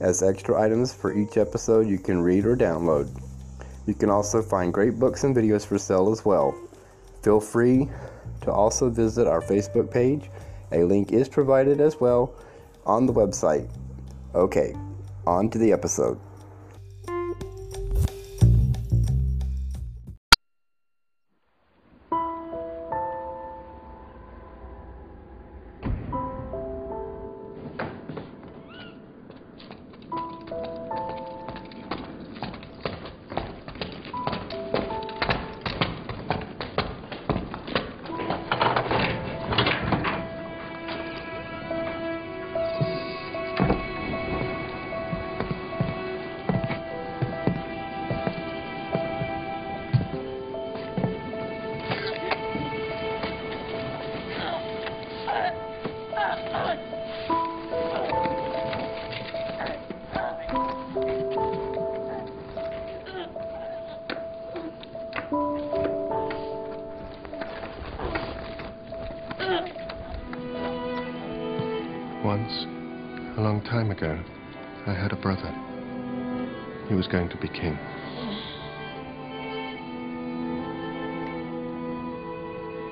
as extra items for each episode you can read or download. You can also find great books and videos for sale as well. Feel free to also visit our Facebook page. A link is provided as well on the website. Okay, on to the episode. Going to be king.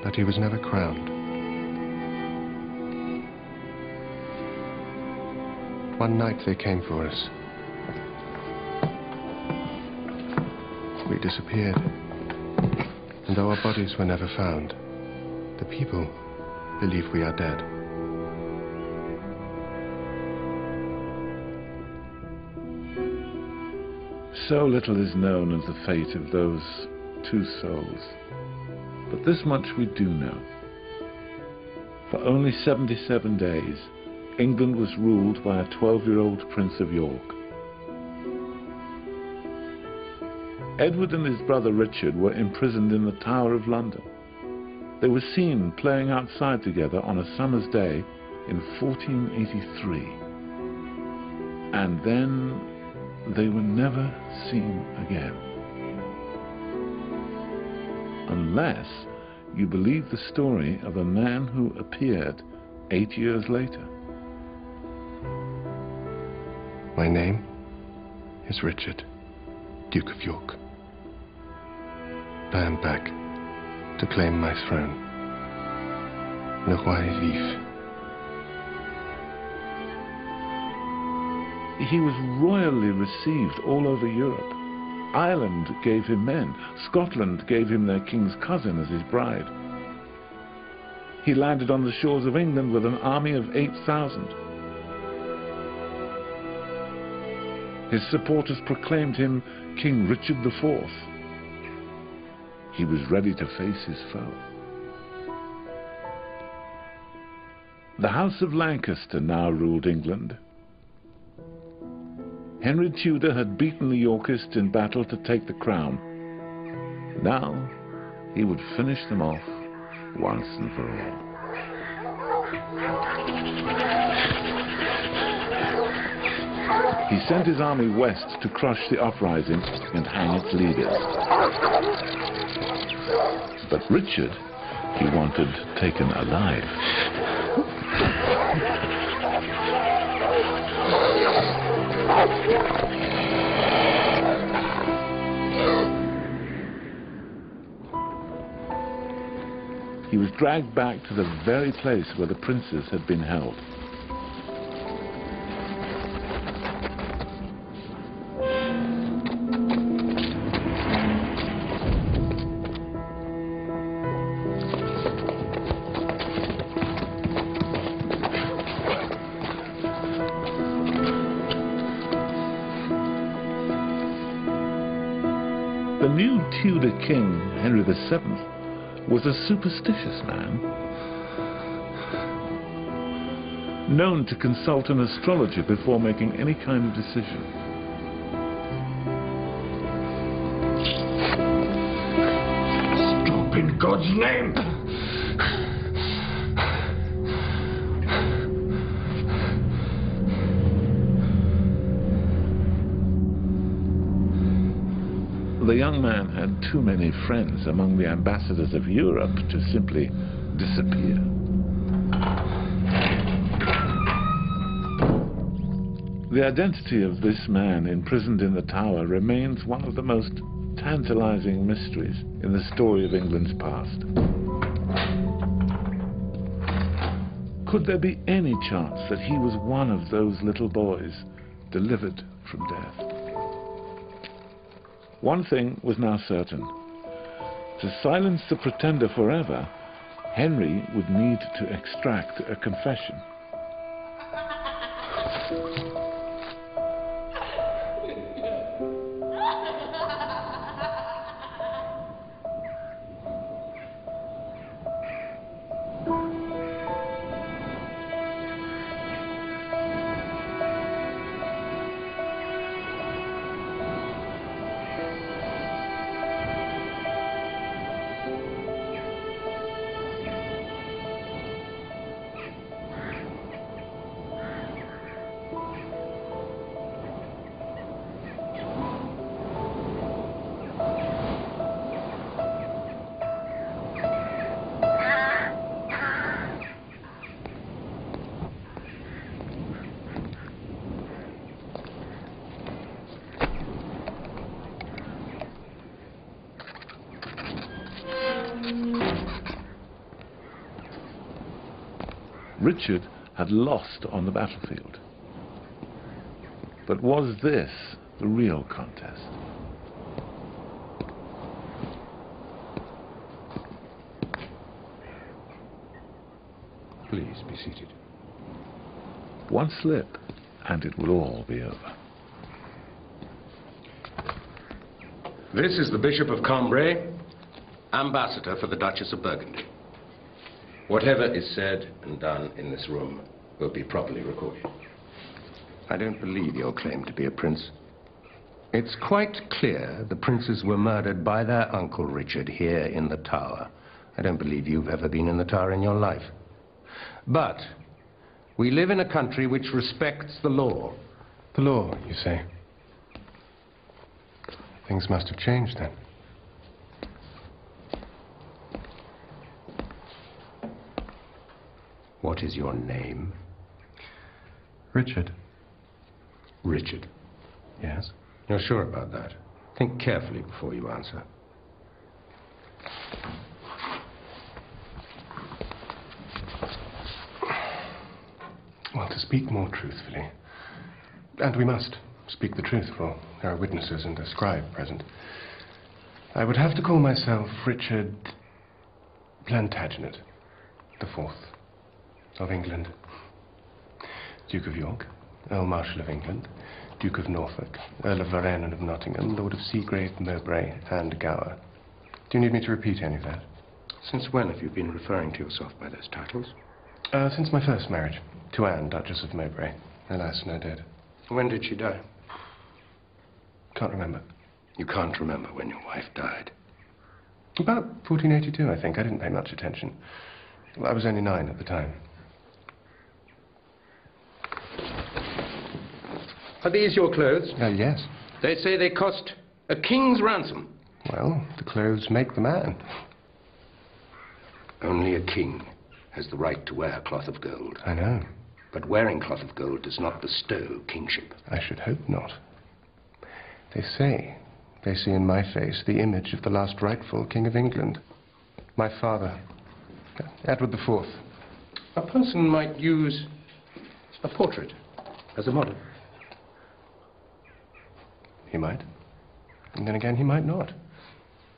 But he was never crowned. One night they came for us. We disappeared. And though our bodies were never found, the people believe we are dead. So little is known of the fate of those two souls. But this much we do know. For only 77 days, England was ruled by a 12 year old Prince of York. Edward and his brother Richard were imprisoned in the Tower of London. They were seen playing outside together on a summer's day in 1483. And then they were never seen again. Unless you believe the story of a man who appeared eight years later. My name is Richard, Duke of York. I am back to claim my throne. Le roi est vif. He was royally received all over Europe. Ireland gave him men. Scotland gave him their king's cousin as his bride. He landed on the shores of England with an army of 8,000. His supporters proclaimed him King Richard IV. He was ready to face his foe. The House of Lancaster now ruled England. Henry Tudor had beaten the Yorkists in battle to take the crown. Now he would finish them off once and for all. He sent his army west to crush the uprising and hang its leaders. But Richard he wanted taken alive. He was dragged back to the very place where the princes had been held. VII, was a superstitious man, known to consult an astrologer before making any kind of decision. Stop in God's name! The young man had too many friends among the ambassadors of Europe to simply disappear. The identity of this man imprisoned in the tower remains one of the most tantalizing mysteries in the story of England's past. Could there be any chance that he was one of those little boys delivered from death? One thing was now certain. To silence the pretender forever, Henry would need to extract a confession. Had lost on the battlefield. But was this the real contest? Please be seated. One slip, and it will all be over. This is the Bishop of Cambrai, ambassador for the Duchess of Burgundy. Whatever is said and done in this room will be properly recorded. I don't believe your claim to be a prince. It's quite clear the princes were murdered by their uncle Richard here in the tower. I don't believe you've ever been in the tower in your life. But we live in a country which respects the law. The law, you say? Things must have changed then. What is your name? Richard. Richard. Yes? You're sure about that? Think carefully before you answer. Well, to speak more truthfully, and we must speak the truth, for there are witnesses and a scribe present, I would have to call myself Richard Plantagenet, the fourth of England, Duke of York, Earl Marshal of England, Duke of Norfolk, Earl of Warenne and of Nottingham, Lord of Segrave, Mowbray, and Gower. Do you need me to repeat any of that? Since when have you been referring to yourself by those titles? Uh, since my first marriage, to Anne, Duchess of Mowbray. Alas, no dead. When did she die? Can't remember. You can't remember when your wife died. About 1482, I think. I didn't pay much attention. I was only nine at the time. Are these your clothes? Uh, yes. They say they cost a king's ransom. Well, the clothes make the man. Only a king has the right to wear cloth of gold. I know. But wearing cloth of gold does not bestow kingship. I should hope not. They say they see in my face the image of the last rightful King of England. My father, Edward IV. A person might use a portrait as a model. He might. And then again, he might not.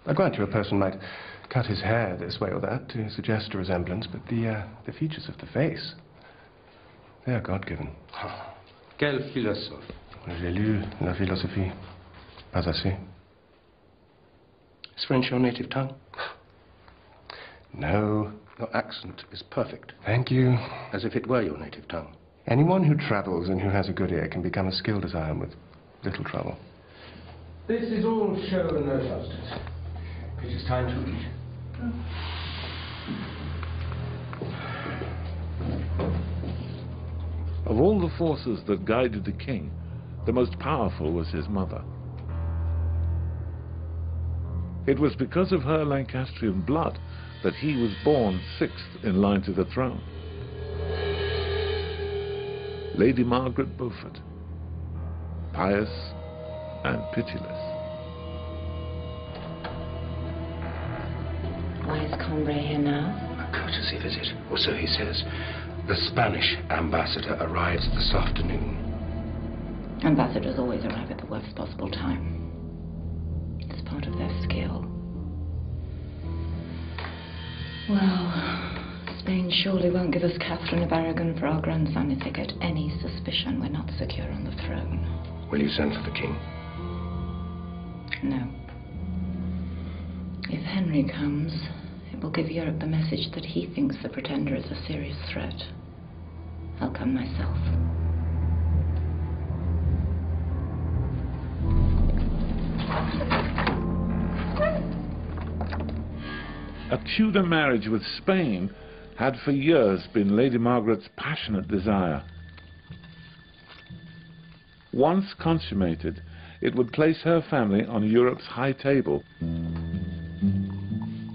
I grant you a person might cut his hair this way or that to suggest a resemblance, but the, uh, the features of the face, they are God-given. Quel philosophe. J'ai lu la philosophie, pas assez. Is French your native tongue? No. Your accent is perfect, Thank you. as if it were your native tongue. Anyone who travels and who has a good ear can become as skilled as I am with little trouble. This is all show and no substance. It is time to eat. Of all the forces that guided the king, the most powerful was his mother. It was because of her Lancastrian blood that he was born sixth in line to the throne. Lady Margaret Beaufort, pious and pitiless. Why is Cambrai here now? A courtesy visit, or so he says. The Spanish ambassador arrives this afternoon. Ambassadors always arrive at the worst possible time. It's part of their skill. Well, Spain surely won't give us Catherine of Aragon for our grandson if they get any suspicion we're not secure on the throne. Will you send for the king? No. If Henry comes, it will give Europe the message that he thinks the Pretender is a serious threat. I'll come myself. A Tudor marriage with Spain had for years been Lady Margaret's passionate desire. Once consummated, it would place her family on Europe's high table,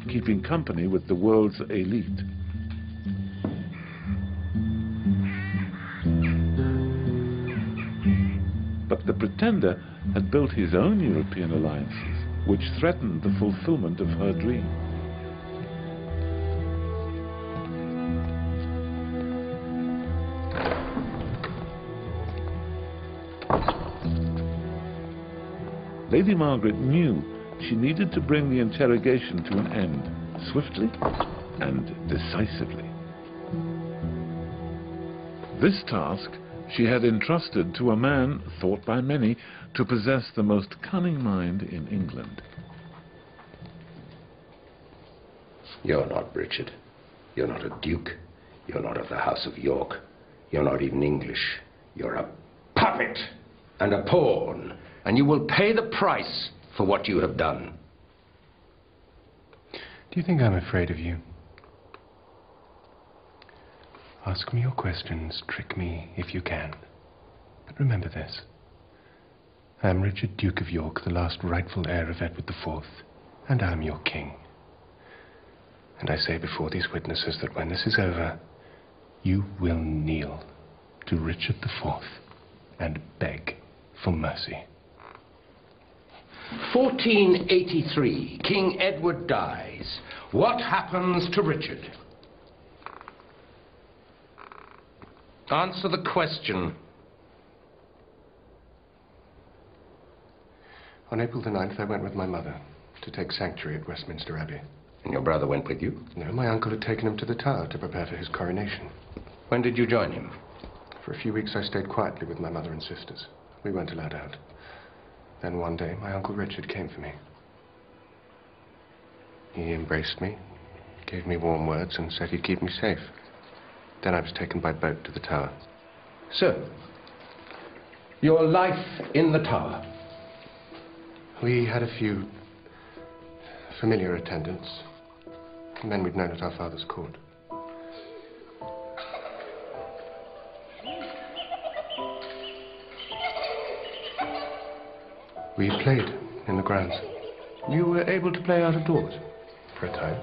keeping company with the world's elite. But the Pretender had built his own European alliances, which threatened the fulfillment of her dream. Lady Margaret knew she needed to bring the interrogation to an end swiftly and decisively. This task she had entrusted to a man thought by many to possess the most cunning mind in England. You're not Richard. You're not a duke. You're not of the House of York. You're not even English. You're a puppet and a pawn, and you will pay the price for what you have done. Do you think I'm afraid of you? Ask me your questions, trick me if you can. But remember this. I am Richard, Duke of York, the last rightful heir of Edward IV, and I am your king. And I say before these witnesses that when this is over, you will kneel to Richard IV and beg for mercy. 1483, King Edward dies. What happens to Richard? Answer the question. On April the 9th, I went with my mother to take sanctuary at Westminster Abbey. And your brother went with you? No, my uncle had taken him to the Tower to prepare for his coronation. When did you join him? For a few weeks, I stayed quietly with my mother and sisters. We weren't allowed out. Then one day, my Uncle Richard came for me. He embraced me, gave me warm words, and said he'd keep me safe. Then I was taken by boat to the Tower. So, your life in the tower. We had a few familiar attendants, men we'd known at our father's court. We played in the grounds You were able to play out of doors? for a time.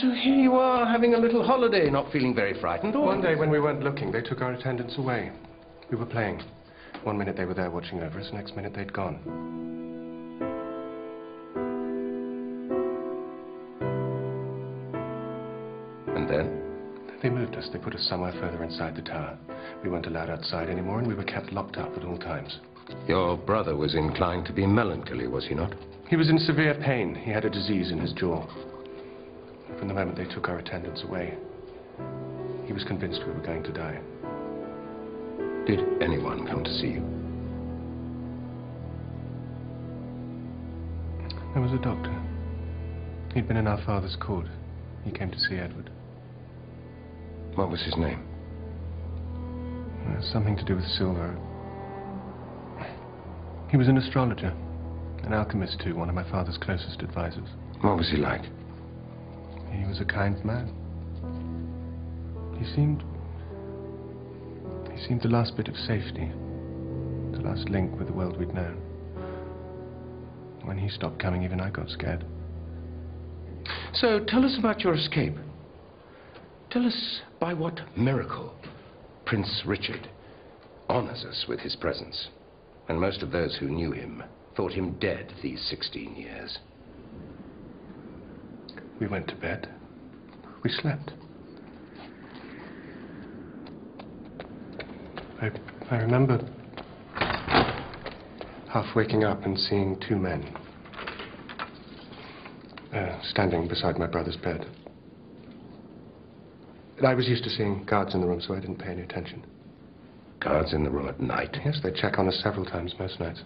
So here you are, having a little holiday, not feeling very frightened, or? One day when we weren't looking, they took our attendants away. We were playing. One minute they were there watching over us, next minute they'd gone. Us. They put us somewhere further inside the tower. We weren't allowed outside anymore, and we were kept locked up at all times. Your brother was inclined to be melancholy, was he not? He was in severe pain. He had a disease in his jaw. From the moment they took our attendants away, he was convinced we were going to die. Did anyone come to see you? There was a doctor. He'd been in our father's court. He came to see Edward. What was his name? Uh, something to do with silver. He was an astrologer. An alchemist, too, one of my father's closest advisors. What was he like? He was a kind man. He seemed... He seemed the last bit of safety. The last link with the world we'd known. When he stopped coming, even I got scared. So tell us about your escape. Tell us by what miracle Prince Richard honors us with his presence. And most of those who knew him thought him dead these 16 years. We went to bed. We slept. I, I remember half waking up and seeing two men uh, standing beside my brother's bed. I was used to seeing guards in the room, so I didn't pay any attention. Guards in the room at night. Yes, they check on us several times most nights.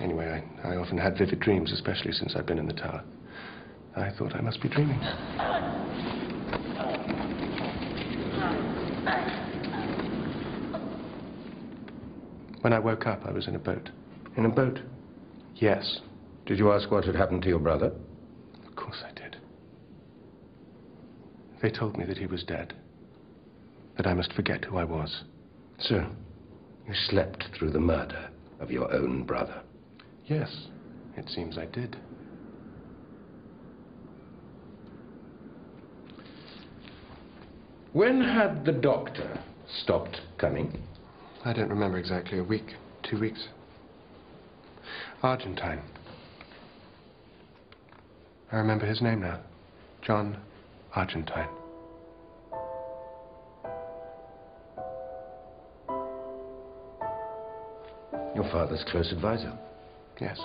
Anyway, I, I often had vivid dreams, especially since I've been in the tower. I thought I must be dreaming. When I woke up, I was in a boat. In a boat? Yes, Did you ask what had happened to your brother? of course I did. They told me that he was dead. That I must forget who I was. So, you slept through the murder of your own brother. Yes, it seems I did. When had the doctor stopped coming? I don't remember exactly. A week, two weeks. Argentine. I remember his name now. John Argentine. Your father's close advisor. Yes.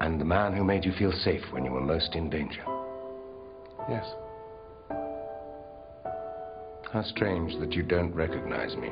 And the man who made you feel safe when you were most in danger. Yes. How strange that you don't recognize me.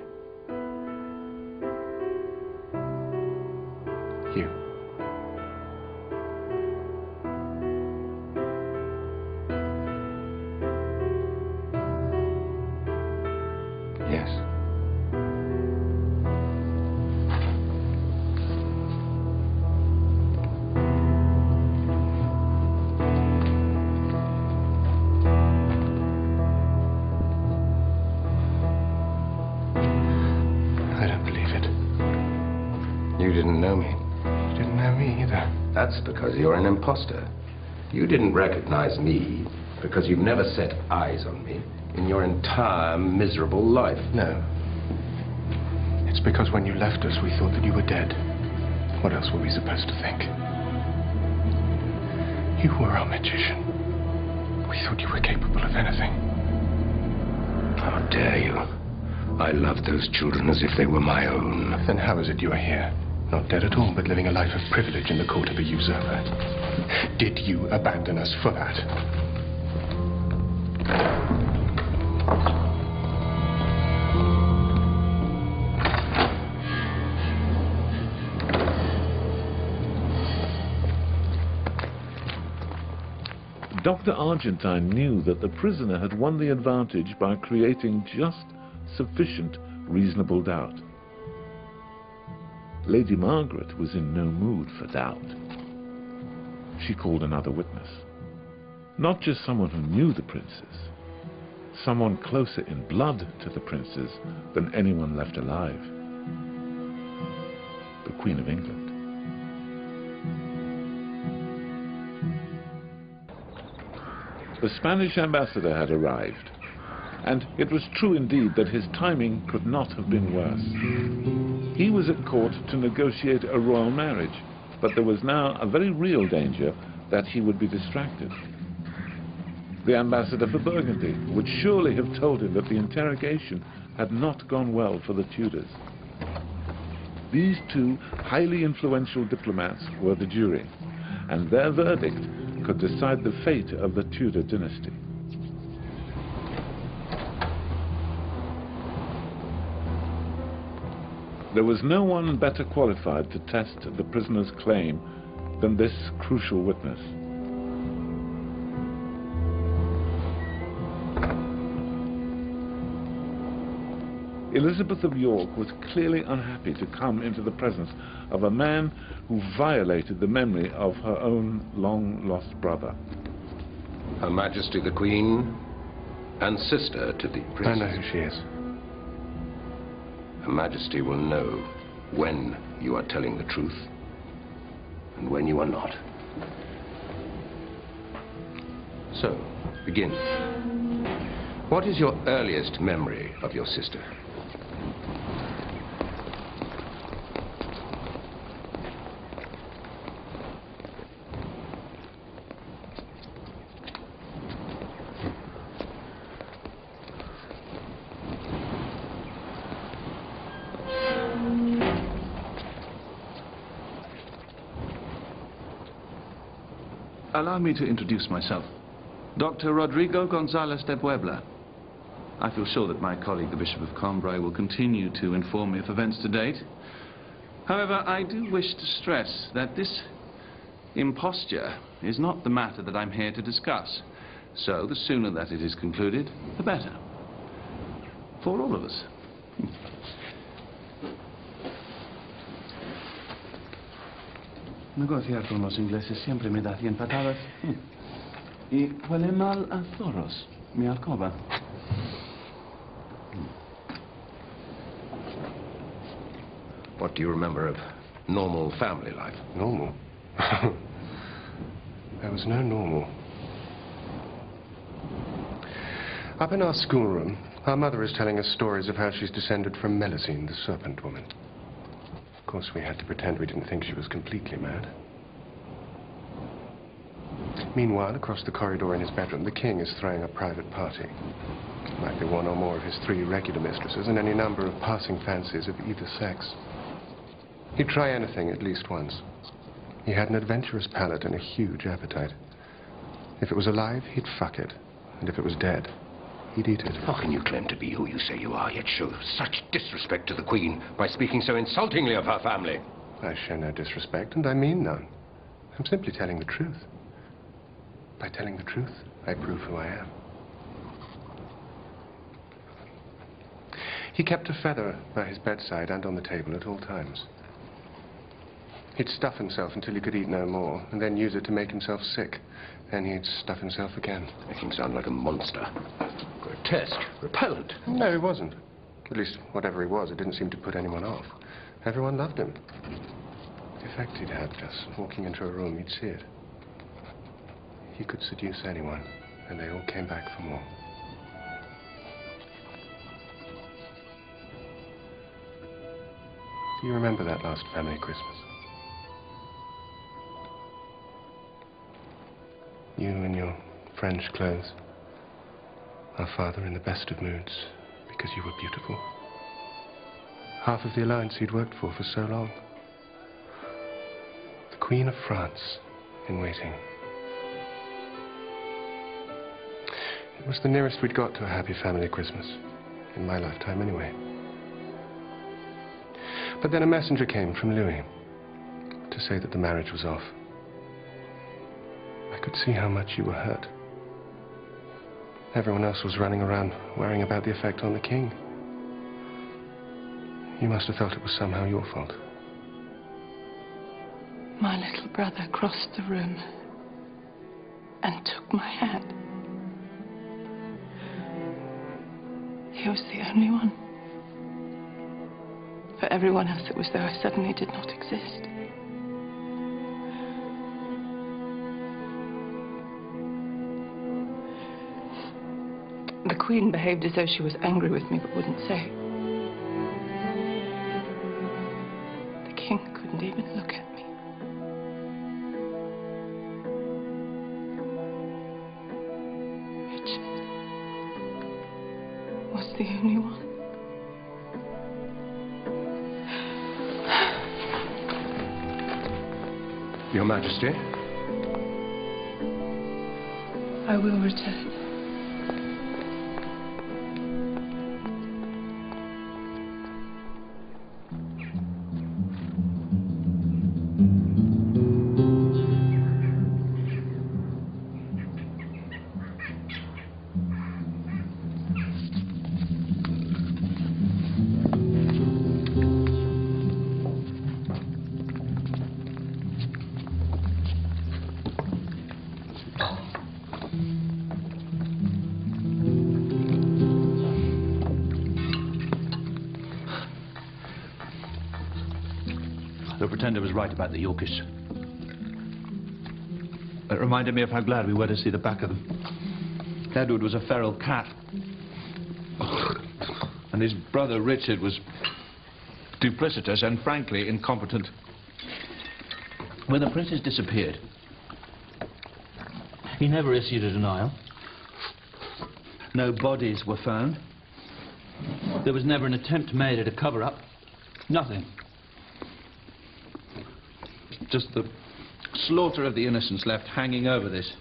Because you're an imposter. You didn't recognize me because you've never set eyes on me in your entire miserable life. No. It's because when you left us, we thought that you were dead. What else were we supposed to think? You were our magician. We thought you were capable of anything. How dare you? I loved those children as if they were my own. Then how is it you are here? Not dead at all, but living a life of privilege in the court of a usurper. Did you abandon us for that? Dr. Argentine knew that the prisoner had won the advantage by creating just sufficient reasonable doubt. Lady Margaret was in no mood for doubt. She called another witness. Not just someone who knew the princes, someone closer in blood to the princes than anyone left alive. The Queen of England. The Spanish ambassador had arrived, and it was true indeed that his timing could not have been worse. He was at court to negotiate a royal marriage, but there was now a very real danger that he would be distracted. The ambassador for Burgundy would surely have told him that the interrogation had not gone well for the Tudors. These two highly influential diplomats were the jury, and their verdict could decide the fate of the Tudor dynasty. There was no one better qualified to test the prisoner's claim than this crucial witness. Elizabeth of York was clearly unhappy to come into the presence of a man who violated the memory of her own long-lost brother. Her Majesty the Queen and sister to the prisoner. I know who she is. Her Majesty will know when you are telling the truth and when you are not. So, begin. What is your earliest memory of your sister? Allow me to introduce myself. Dr. Rodrigo Gonzalez de Puebla. I feel sure that my colleague, the Bishop of Cambrai, will continue to inform me of events to date. However, I do wish to stress that this imposture is not the matter that I'm here to discuss. So, the sooner that it is concluded, the better. For all of us. Negociar con los ingleses siempre me da cien patadas. Y huele mal a zorros, mi alcoba. What do you remember of normal family life? Normal? there was no normal. Up in our schoolroom, our mother is telling us stories of how she's descended from Melusine, the serpent woman. Course, we had to pretend we didn't think she was completely mad. Meanwhile, across the corridor in his bedroom, the king is throwing a private party. It Might be one or more of his three regular mistresses and any number of passing fancies of either sex. He'd try anything at least once. He had an adventurous palate and a huge appetite. If it was alive, he'd fuck it. And if it was dead, he'd eat it. How can you claim to be who you say you are, yet show such disrespect to the Queen by speaking so insultingly of her family? I show no disrespect, and I mean none. I'm simply telling the truth. By telling the truth, I prove who I am. He kept a feather by his bedside and on the table at all times. He'd stuff himself until he could eat no more, and then use it to make himself sick. Then he'd stuff himself again. Make him sound like a monster. Grotesque, repellent. No, he wasn't. At least, whatever he was, it didn't seem to put anyone off. Everyone loved him. The effect he'd had just walking into a room, you'd see it. He could seduce anyone, and they all came back for more. Do you remember that last family Christmas? You in your French clothes. Our father in the best of moods because you were beautiful. Half of the alliance he'd worked for for so long. The Queen of France in waiting. It was the nearest we'd got to a happy family Christmas. In my lifetime, anyway. But then a messenger came from Louis to say that the marriage was off. I could see how much you were hurt. Everyone else was running around worrying about the effect on the king. You must have felt it was somehow your fault. My little brother crossed the room and took my hand. He was the only one. For everyone else, it was though I suddenly did not exist. Queen behaved as though she was angry with me but wouldn't say. The King couldn't even look at me. Richard was the only one. Your Majesty? I will return. The Yorkists. It reminded me of how glad we were to see the back of them. Edward was a feral cat. And his brother Richard was duplicitous and frankly incompetent. When the princes disappeared, he never issued a denial. No bodies were found. There was never an attempt made at a cover-up. Nothing. Just the slaughter of the innocents left hanging over this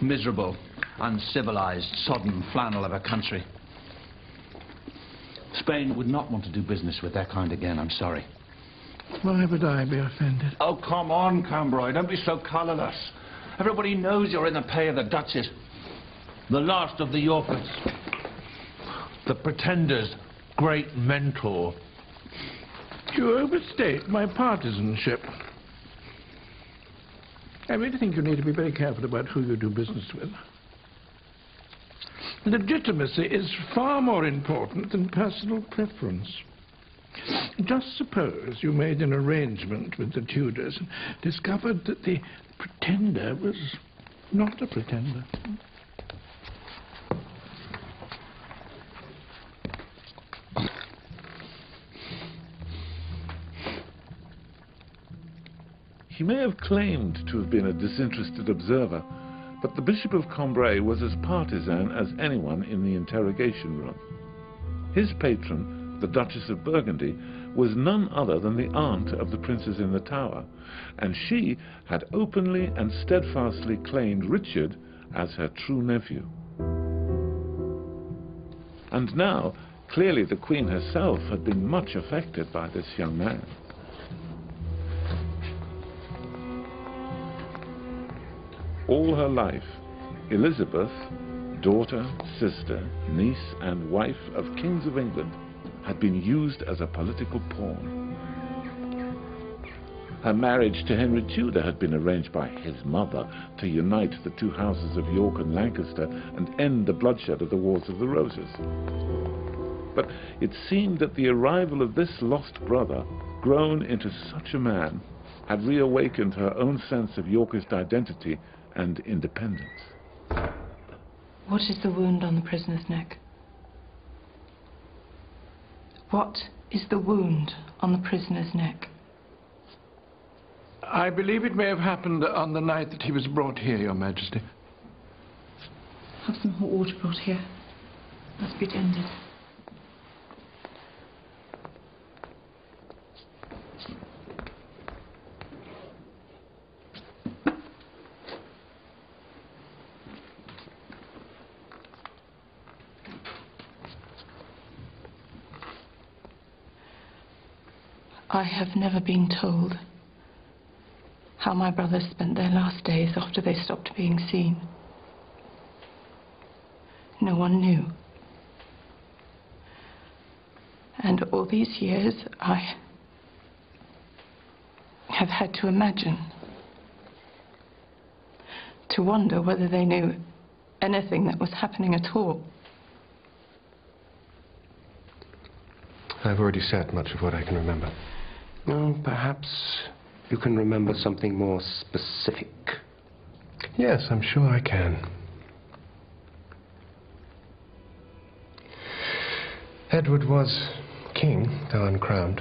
miserable, uncivilized, sodden flannel of a country. Spain would not want to do business with that kind again, I'm sorry. Why would I be offended? Oh, come on, Cambrai, don't be so colourless. Everybody knows you're in the pay of the Duchess. The last of the Yorkers. The Pretender's great mentor. You overstate my partisanship. I really think you need to be very careful about who you do business with. Legitimacy is far more important than personal preference. Just suppose you made an arrangement with the Tudors and discovered that the pretender was not a pretender. He may have claimed to have been a disinterested observer, but the Bishop of Cambrai was as partisan as anyone in the interrogation room. His patron, the Duchess of Burgundy, was none other than the aunt of the princes in the Tower, and she had openly and steadfastly claimed Richard as her true nephew. And now, clearly the Queen herself had been much affected by this young man. All her life, Elizabeth, daughter, sister, niece, and wife of kings of England, had been used as a political pawn. Her marriage to Henry Tudor had been arranged by his mother to unite the two houses of York and Lancaster and end the bloodshed of the Wars of the Roses. But it seemed that the arrival of this lost brother, grown into such a man, had reawakened her own sense of Yorkist identity and independence. What is the wound on the prisoner's neck? What is the wound on the prisoner's neck? I believe it may have happened on the night that he was brought here, Your Majesty. Have some hot water brought here. Must be tended. I have never been told how my brothers spent their last days after they stopped being seen. No one knew. And all these years, I have had to imagine, to wonder whether they knew anything that was happening at all. I've already said much of what I can remember. No, perhaps you can remember something more specific. Yes, I'm sure I can. Edward was king, though uncrowned.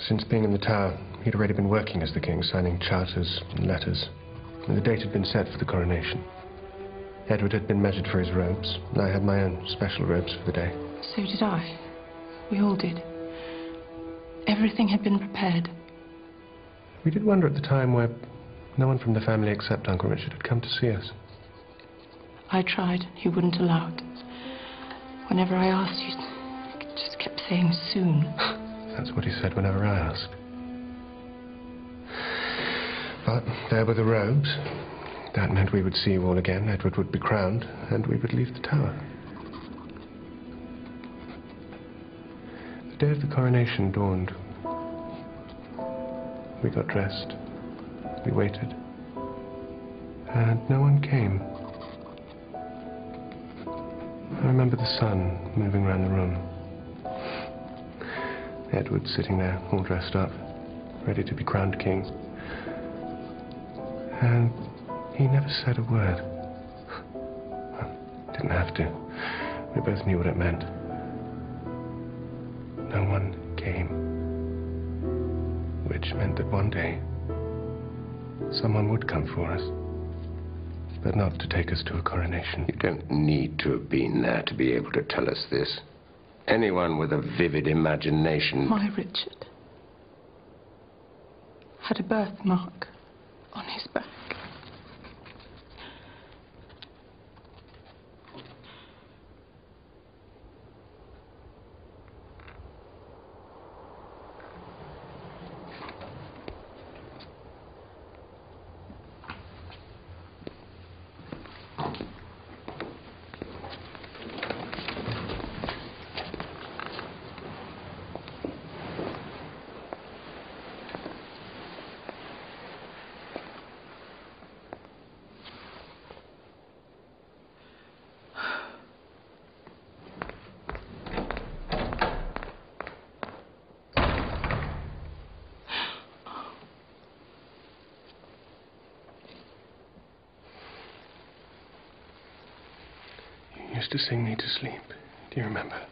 Since being in the tower, he'd already been working as the king, signing charters and letters. And the date had been set for the coronation. Edward had been measured for his robes, and I had my own special robes for the day. So did I. We all did. Everything had been prepared. We did wonder at the time why no one from the family except Uncle Richard had come to see us. I tried. He wouldn't allow it. Whenever I asked, he just kept saying soon. That's what he said whenever I asked. But there were the robes. That meant we would see you all again, Edward would be crowned, and we would leave the tower. Day of the coronation dawned. We got dressed. We waited. And no one came. I remember the sun moving around the room. Edward sitting there, all dressed up. ready to be crowned king. And he never said a word. Well, didn't have to. We both knew what it meant. But not to take us to a coronation. You don't need to have been there to be able to tell us this. Anyone with a vivid imagination. My Richard had a birthmark on his back. You used to sing me to sleep. Do you remember?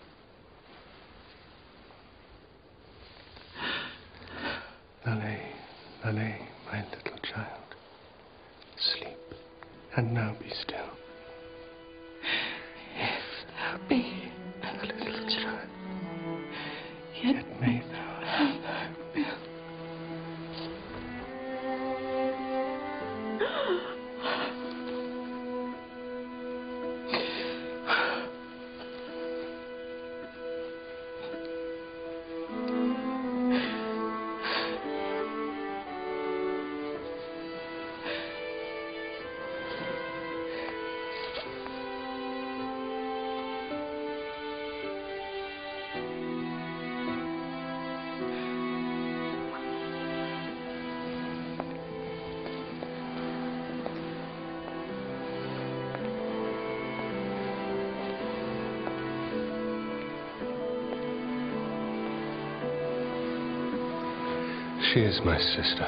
She is my sister.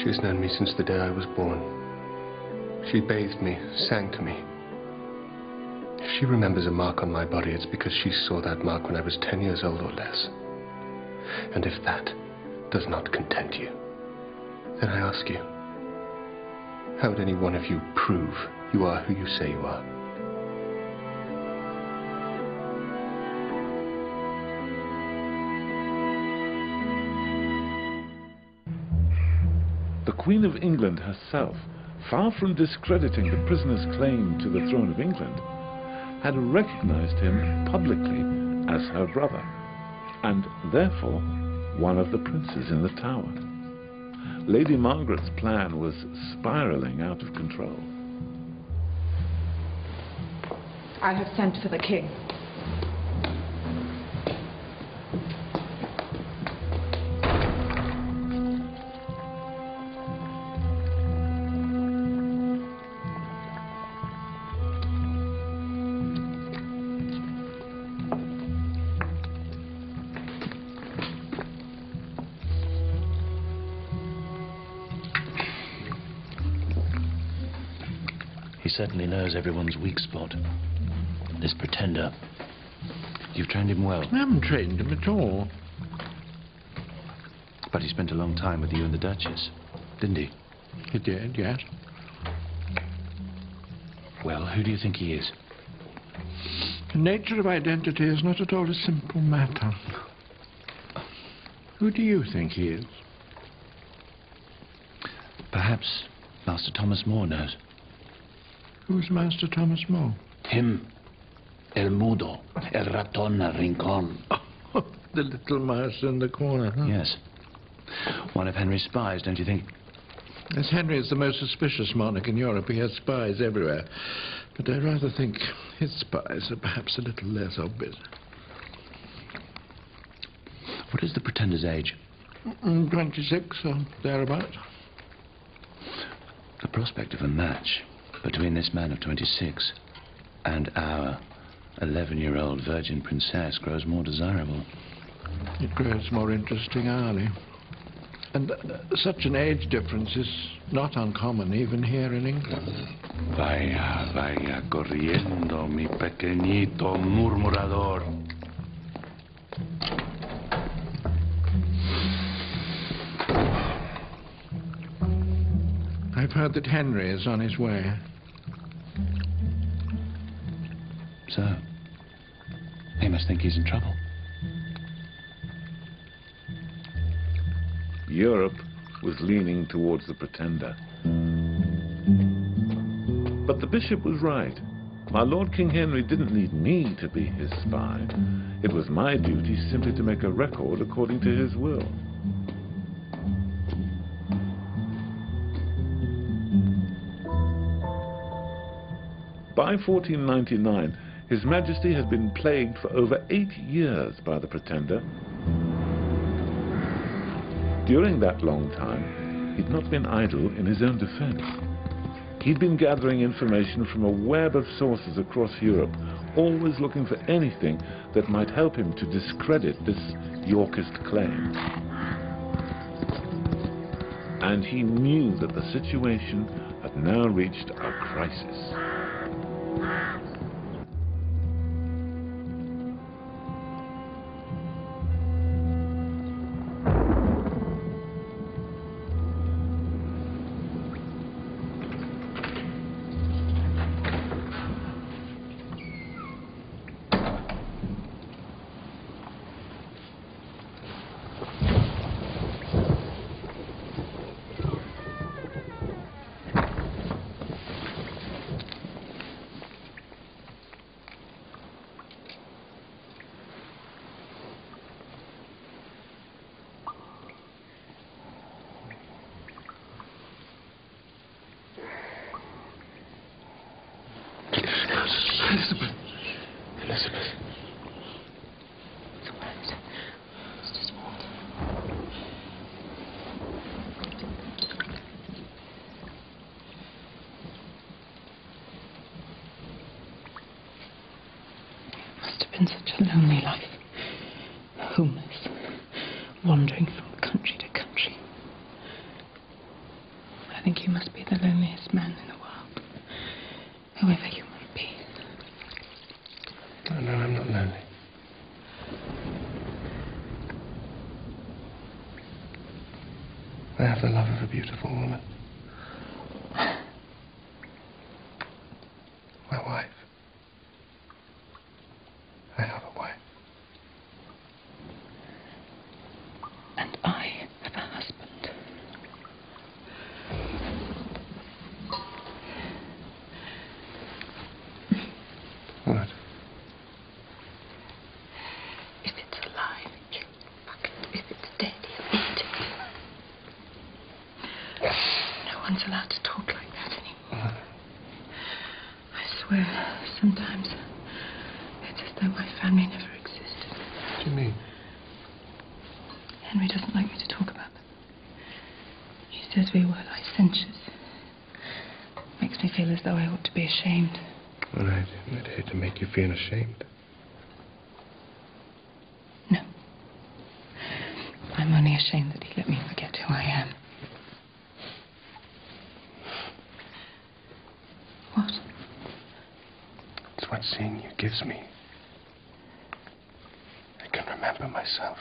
She has known me since the day I was born. She bathed me, sang to me. If she remembers a mark on my body, it's because she saw that mark when I was 10 years old or less. And if that does not content you, then I ask you, how would any one of you prove you are who you say you are? Queen of England herself, far from discrediting the prisoner's claim to the throne of England, had recognized him publicly as her brother, and therefore one of the princes in the tower. Lady Margaret's plan was spiraling out of control. I have sent for the king. Certainly knows everyone's weak spot. This pretender. You've trained him well, I haven't trained him at all. but he spent a long time with you and the Duchess, didn't he? He did, yes. Well, who do you think he is? The nature of identity is not at all a simple matter. Who do you think he is? Perhaps Master Thomas More knows. Who's Master Thomas More? Him. El Mudo. El Raton al Rincon. the little mouse in the corner, huh? Yes. One of Henry's spies, don't you think? As Henry is the most suspicious monarch in Europe, he has spies everywhere. But I rather think his spies are perhaps a little less obvious. What is the pretender's age? Mm, 26 or thereabouts. The prospect of a match between this man of 26 and our 11-year-old virgin princess grows more desirable. It grows more interesting hourly. And uh, such an age difference is not uncommon even here in England. Vaya, vaya, corriendo, mi pequeñito murmurador. I've heard that Henry is on his way. So, he must think he's in trouble. Europe was leaning towards the pretender. But the bishop was right. My Lord King Henry didn't need me to be his spy. It was my duty simply to make a record according to his will. By 1499, His Majesty had been plagued for over eight years by the Pretender. During that long time, he'd not been idle in his own defense. He'd been gathering information from a web of sources across Europe, always looking for anything that might help him to discredit this Yorkist claim. And he knew that the situation had now reached a crisis. Think you must be the loneliest man in the world. Whoever you might be. No, no, I'm not lonely. I have the love of a beautiful woman. My wife. I have a wife. And I have a husband. What? If it's alive, you fuck it. If it's dead, you eat it. No one's allowed to talk like that anymore. I swear, sometimes it's as though my family never existed. What do you mean? Henry doesn't like me to talk about them. He says we were licentious. Makes me feel as though I ought to be ashamed. Well, I'd, I'd hate to make you feel ashamed. No. I'm only ashamed that he let me forget who I am. What? It's what seeing you gives me. I can remember myself.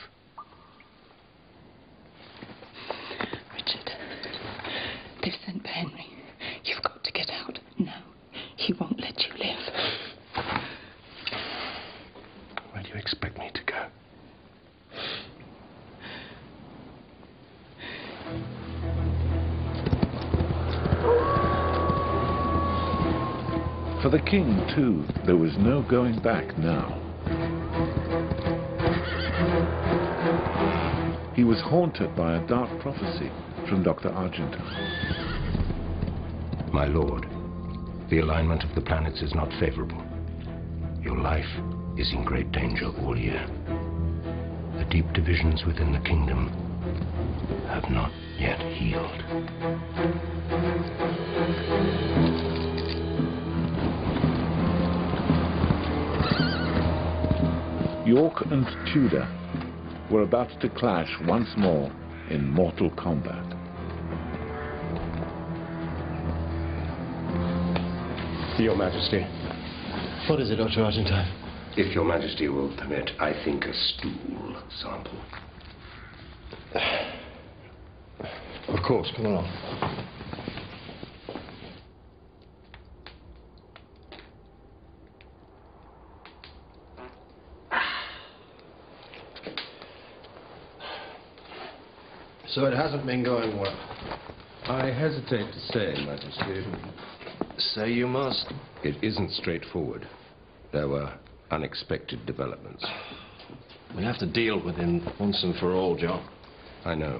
Richard, they've sent for Henry. You've got to get out now. He won't let you live. Where do you expect me to go? For the king, too, there was no going back now. He was haunted by a dark prophecy from Dr. Argentine. My lord, the alignment of the planets is not favorable. Your life is in great danger all year. The deep divisions within the kingdom have not yet healed. York and Tudor were about to clash once more in mortal combat. Your Majesty. What is it, Dr. Argentine? If Your Majesty will permit, I think a stool sample. Of course, come along. So it hasn't been going well. I hesitate to say, Majesty. Say you must. It isn't straightforward. There were unexpected developments. We have to deal with him once and for all, John. I know.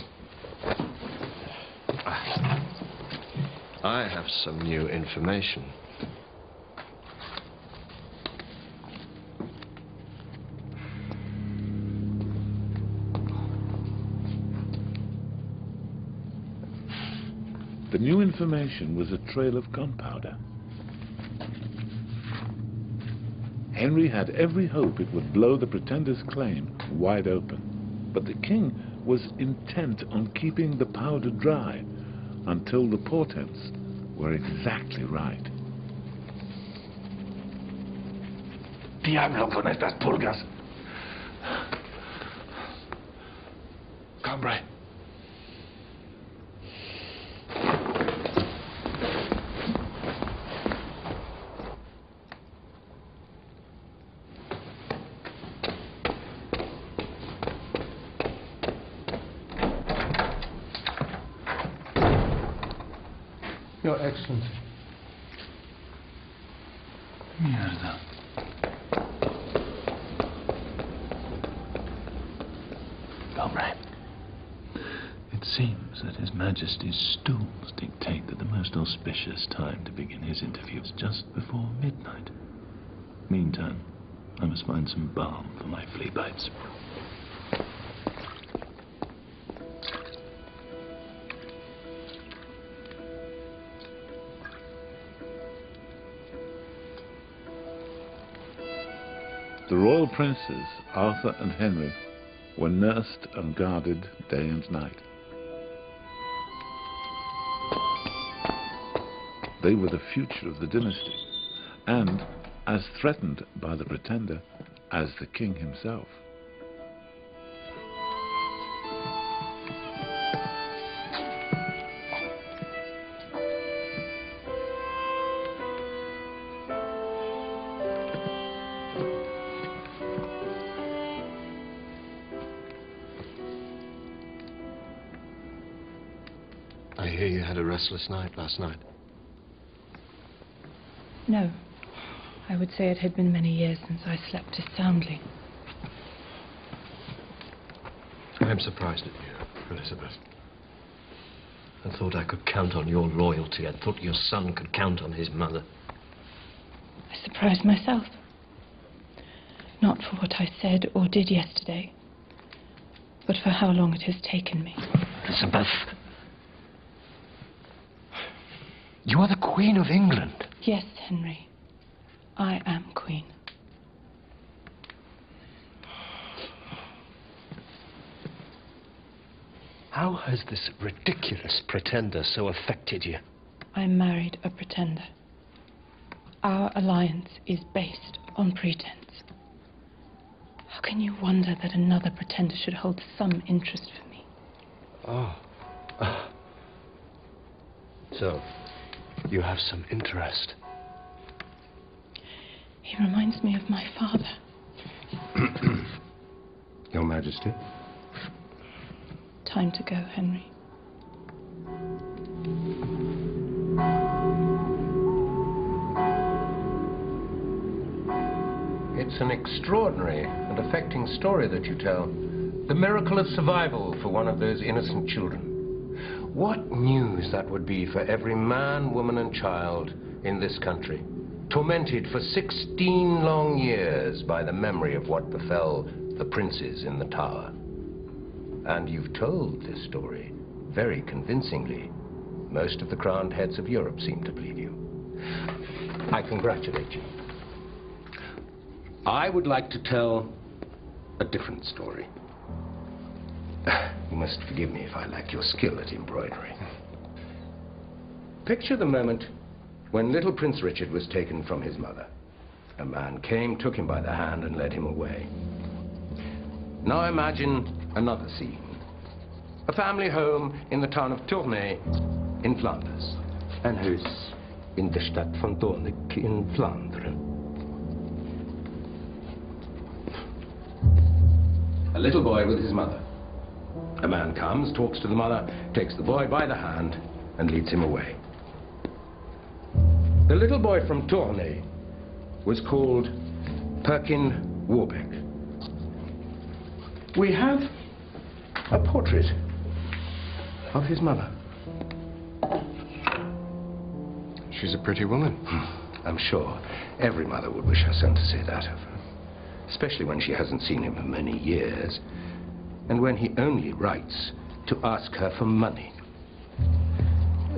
I have some new information. The new information was a trail of gunpowder. Henry had every hope it would blow the pretender's claim wide open. But the king was intent on keeping the powder dry until the portents were exactly right. Diablo con estas pulgas. Cambrai. Your Excellency. Mierda. Comrade. It seems that His Majesty's stools dictate that the most auspicious time to begin his interview is just before midnight. Meantime, I must find some balm for my flea bites. The royal princes, Arthur and Henry, were nursed and guarded day and night. They were the future of the dynasty, and as threatened by the pretender as the king himself. Restless night last night. No. I would say it had been many years since I slept as soundly. I'm surprised at you, Elizabeth. I thought I could count on your loyalty. I thought your son could count on his mother. I surprised myself. Not for what I said or did yesterday, but for how long it has taken me. Elizabeth. You are the Queen of England. Yes, Henry. I am Queen. How has this ridiculous pretender so affected you? I married a pretender. Our alliance is based on pretense. How can you wonder that another pretender should hold some interest for me? Oh. So, you have some interest. He reminds me of my father. Your Majesty? Time to go, Henry. It's an extraordinary and affecting story that you tell. The miracle of survival for one of those innocent children. What news that would be for every man, woman, and child in this country, tormented for 16 long years by the memory of what befell the princes in the tower. And you've told this story very convincingly. Most of the crowned heads of Europe seem to believe you. I congratulate you. I would like to tell a different story. You must forgive me if I lack your skill at embroidery. Picture the moment when little Prince Richard was taken from his mother. A man came, took him by the hand, and led him away. Now imagine another scene. A family home in the town of Tournai in Flanders. Een huis in de Stadt van Doornik in Vlaanderen. A little boy with his mother. A man comes, talks to the mother, takes the boy by the hand, and leads him away. The little boy from Tournai was called Perkin Warbeck. We have a portrait of his mother. She's a pretty woman. Hmm, I'm sure every mother would wish her son to say that of her. Especially when she hasn't seen him for many years. And when he only writes to ask her for money.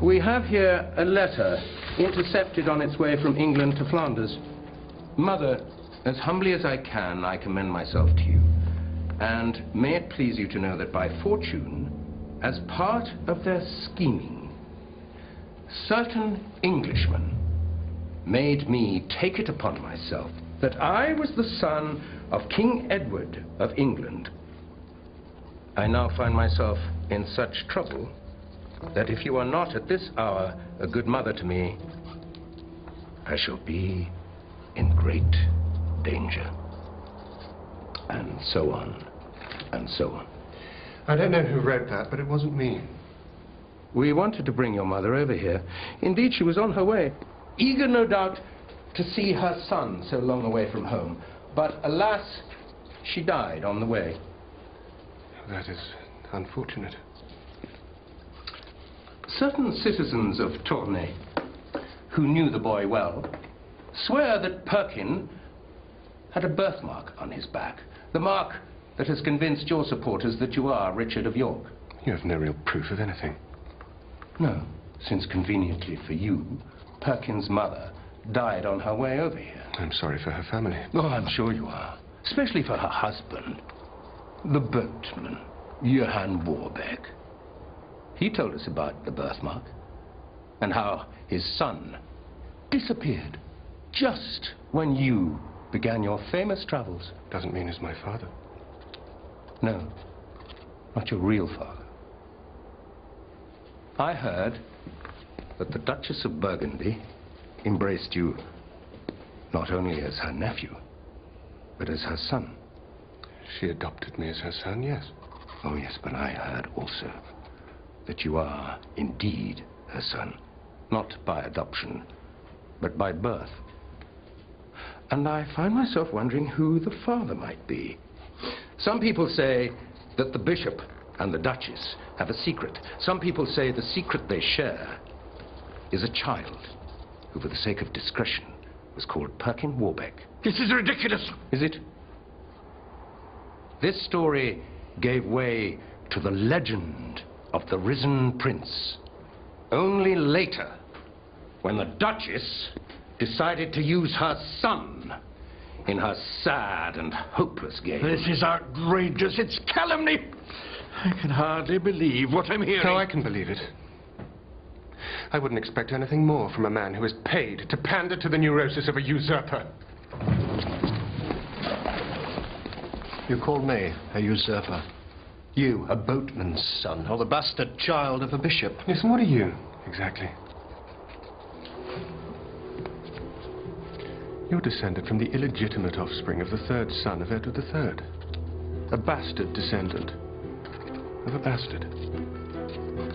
We have here a letter intercepted on its way from England to Flanders. Mother, as humbly as I can, I commend myself to you. And may it please you to know that by fortune, as part of their scheming, certain Englishmen made me take it upon myself that I was the son of King Edward of England. I now find myself in such trouble that if you are not at this hour a good mother to me, I shall be in great danger. And so on, and so on. I don't know who wrote that, but it wasn't me. We wanted to bring your mother over here. Indeed, she was on her way, eager, no doubt, to see her son so long away from home. But alas, she died on the way. That is unfortunate. Certain citizens of Tournai, who knew the boy well, swear that Perkin had a birthmark on his back. The mark that has convinced your supporters that you are Richard of York. You have no real proof of anything. No, since conveniently for you, Perkin's mother died on her way over here. I'm sorry for her family. Oh, I'm sure you are. Especially for her husband, the boatman, Johann Warbeck. He told us about the birthmark and how his son disappeared just when you began your famous travels. Doesn't mean he's my father. No, not your real father. I heard that the Duchess of Burgundy embraced you not only as her nephew, but as her son. She adopted me as her son, yes. Oh, yes, but I heard also that you are indeed her son. Not by adoption, but by birth. And I find myself wondering who the father might be. Some people say that the bishop and the duchess have a secret. Some people say the secret they share is a child who, for the sake of discretion, was called Perkin Warbeck. This is ridiculous. Is it? This story gave way to the legend of the risen prince. Only later, when the Duchess decided to use her son in her sad and hopeless game. This is outrageous. It's calumny. I can hardly believe what I'm hearing. No, I can believe it. I wouldn't expect anything more from a man who is paid to pander to the neurosis of a usurper. You call me a usurper? You, a boatman's son, or the bastard child of a bishop? Yes, and what are you, exactly? You're descended from the illegitimate offspring of the third son of Edward III. A bastard descendant of a bastard.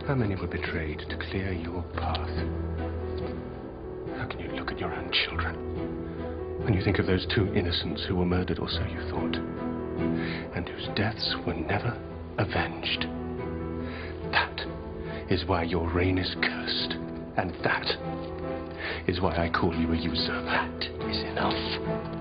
How many were betrayed to clear your path? How can you look at your own children when you think of those two innocents who were murdered, or so you thought, and whose deaths were never avenged? That is why your reign is cursed, and that is why I call you a usurper. That is enough.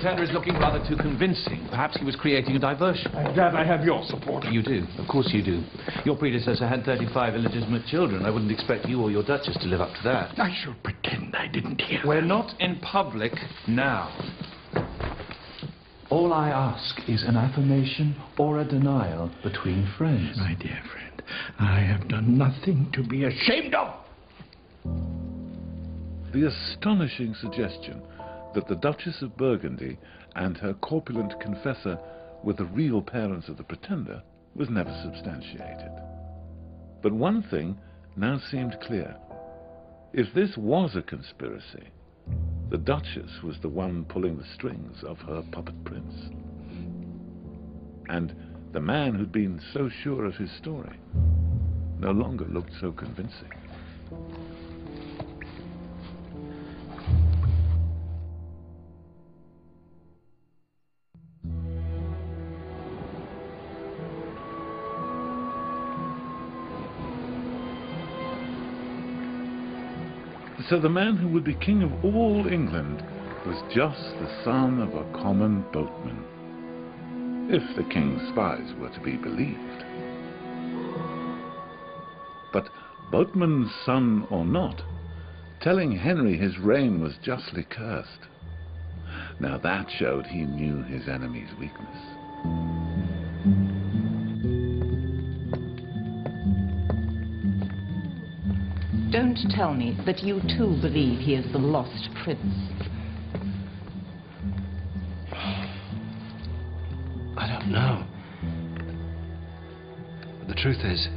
Pretender is looking rather too convincing. Perhaps he was creating a diversion. I'm glad I have your support. You do. Of course you do. Your predecessor had 35 illegitimate children. I wouldn't expect you or your Duchess to live up to that. I shall pretend I didn't hear. We're not in public now. All I ask is an affirmation or a denial between friends. My dear friend, I have done nothing to be ashamed of. The astonishing suggestion that the Duchess of Burgundy and her corpulent confessor were the real parents of the pretender was never substantiated. But one thing now seemed clear. If this was a conspiracy, the Duchess was the one pulling the strings of her puppet prince. And the man who'd been so sure of his story no longer looked so convincing. So the man who would be king of all England was just the son of a common boatman, if the king's spies were to be believed. But boatman's son or not, telling Henry his reign was justly cursed. Now that showed he knew his enemy's weakness. Don't tell me that you too believe he is the lost prince. I don't know. But the truth is,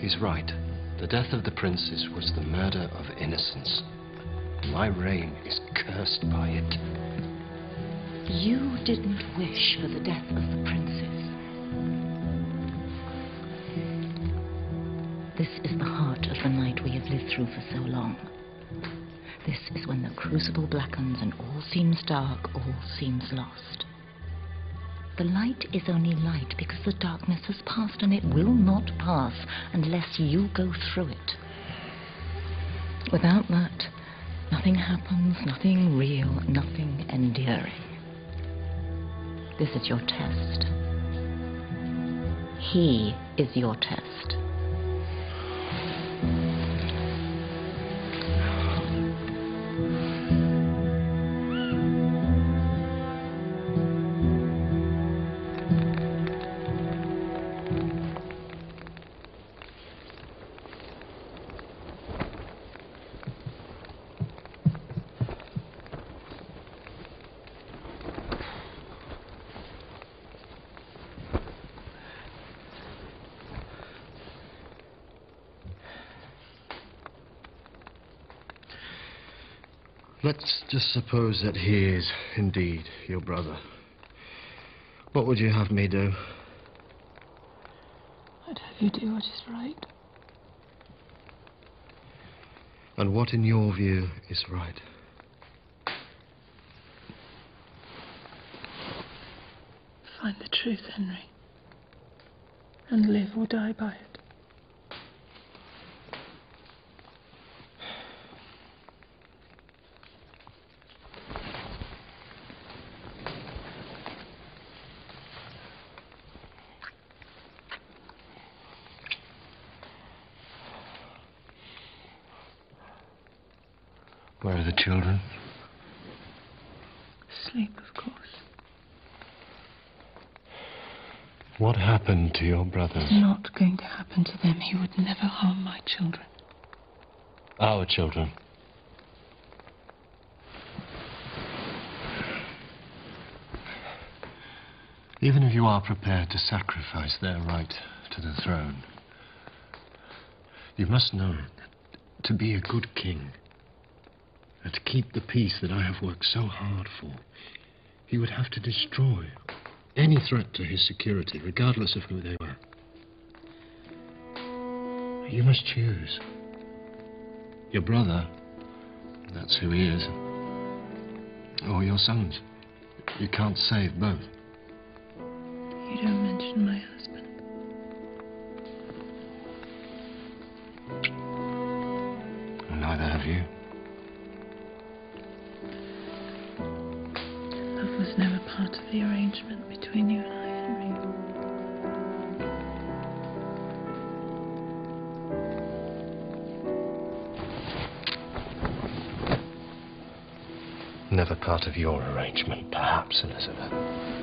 he's right. The death of the princes was the murder of innocence. My reign is cursed by it. You didn't wish for the death of the princes. Through for so long. This is when the crucible blackens and all seems dark, all seems lost. The light is only light because the darkness has passed, and it will not pass unless you go through it. Without that, nothing happens, nothing real, nothing enduring. This is your test. He is your test. Let's just suppose that he is indeed your brother. What would you have me do? I'd have you do what is right. And what, in your view, is right? Find the truth, Henry. And live or die by it. Where are the children? Sleep, of course. What happened to your brothers? It's not going to happen to them. He would never harm my children. Our children. Even if you are prepared to sacrifice their right to the throne, you must know that to be a good king, and to keep the peace that I have worked so hard for, he would have to destroy any threat to his security, regardless of who they were. You must choose. Your brother, that's who he is, or your sons. You can't save both. You don't mention my husband. Neither have you. Part of the arrangement between you and I, Henry. Never part of your arrangement, perhaps, Elizabeth.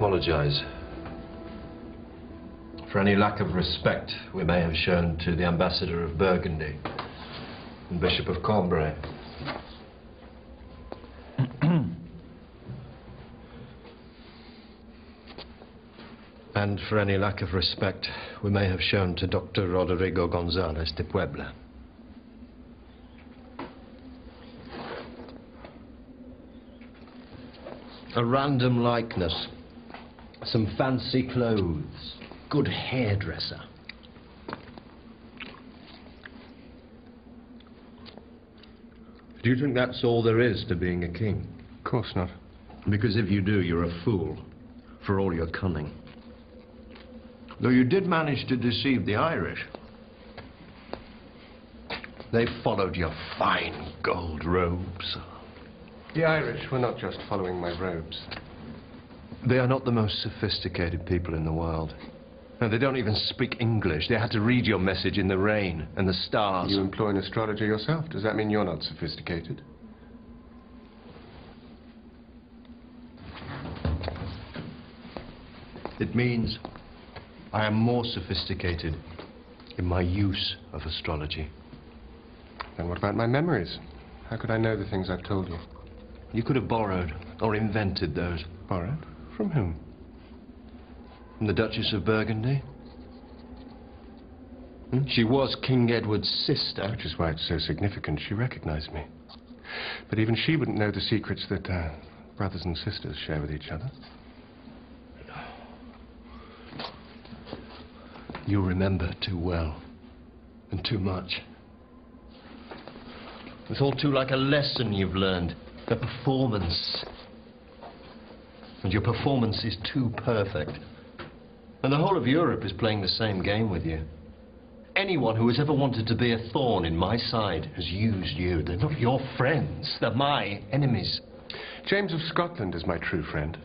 Apologize for any lack of respect we may have shown to the Ambassador of Burgundy and Bishop of Cambrai. and for any lack of respect we may have shown to Dr. Rodrigo Gonzalez de Puebla. A random likeness, some fancy clothes, good hairdresser. Do you think that's all there is to being a king? Of course not. Because if you do, you're a fool, for all your cunning. Though you did manage to deceive the Irish. They followed your fine gold robes. The Irish were not just following my robes. They are not the most sophisticated people in the world. And they don't even speak English. They had to read your message in the rain and the stars. You employ an astrologer yourself. Does that mean you're not sophisticated? It means I am more sophisticated in my use of astrology. Then what about my memories? How could I know the things I've told you? You could have borrowed or invented those. Borrowed? From whom? From the Duchess of Burgundy. Hmm? She was King Edward's sister. Which is why it's so significant. She recognized me. But even she wouldn't know the secrets that uh, brothers and sisters share with each other. You remember too well. And too much. It's all too like a lesson you've learned. A performance. And your performance is too perfect. And the whole of Europe is playing the same game with you. Anyone who has ever wanted to be a thorn in my side has used you. They're not your friends. They're my enemies. James of Scotland is my true friend.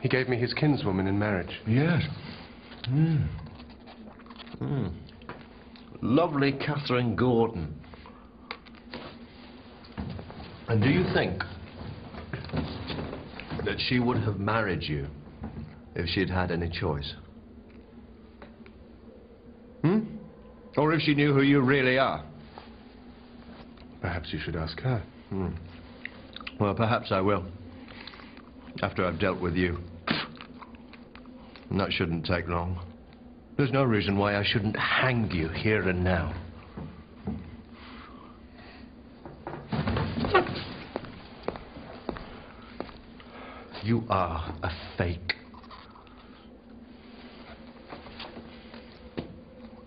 He gave me his kinswoman in marriage. Yes. Mm. Mm. Lovely Catherine Gordon. And do you think that she would have married you if she'd had any choice? Hmm? Or if she knew who you really are? Perhaps you should ask her. Hmm. Well, perhaps I will. After I've dealt with you. And that shouldn't take long. There's no reason why I shouldn't hang you here and now. You are a fake.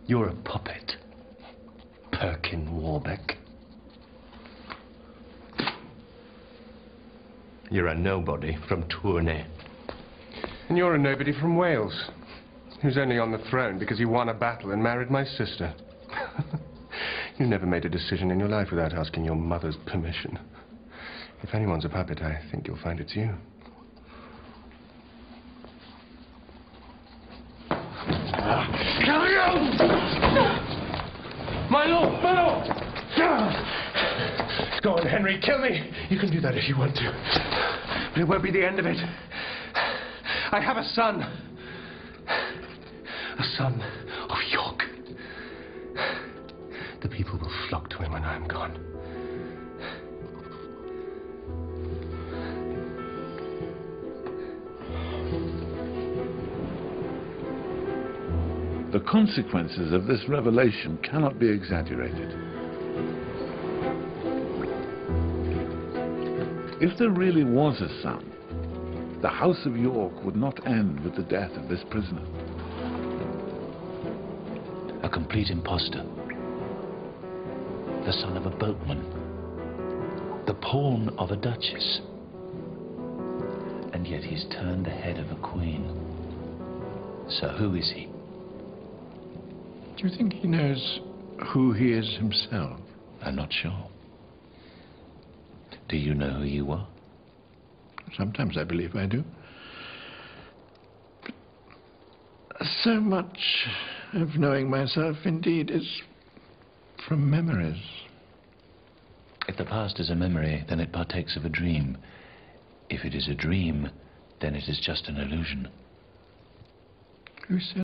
You're a puppet, Perkin Warbeck. You're a nobody from Tournai. And you're a nobody from Wales, who's only on the throne because you won a battle and married my sister. you never made a decision in your life without asking your mother's permission. If anyone's a puppet, I think you'll find it's you. My lord! Go on, Henry, kill me. You can do that if you want to. But it won't be the end of it. I have a son. A son of York. The people will flock to him when I am gone. Consequences of this revelation cannot be exaggerated. If there really was a son, the House of York would not end with the death of this prisoner. A complete impostor. the son of a boatman, the pawn of a duchess. And yet he's turned the head of a queen. So who is he? Do you think he knows who he is himself? I'm not sure. Do you know who you are? Sometimes I believe I do. But so much of knowing myself, indeed, is from memories. If the past is a memory, then it partakes of a dream. If it is a dream, then it is just an illusion. Who said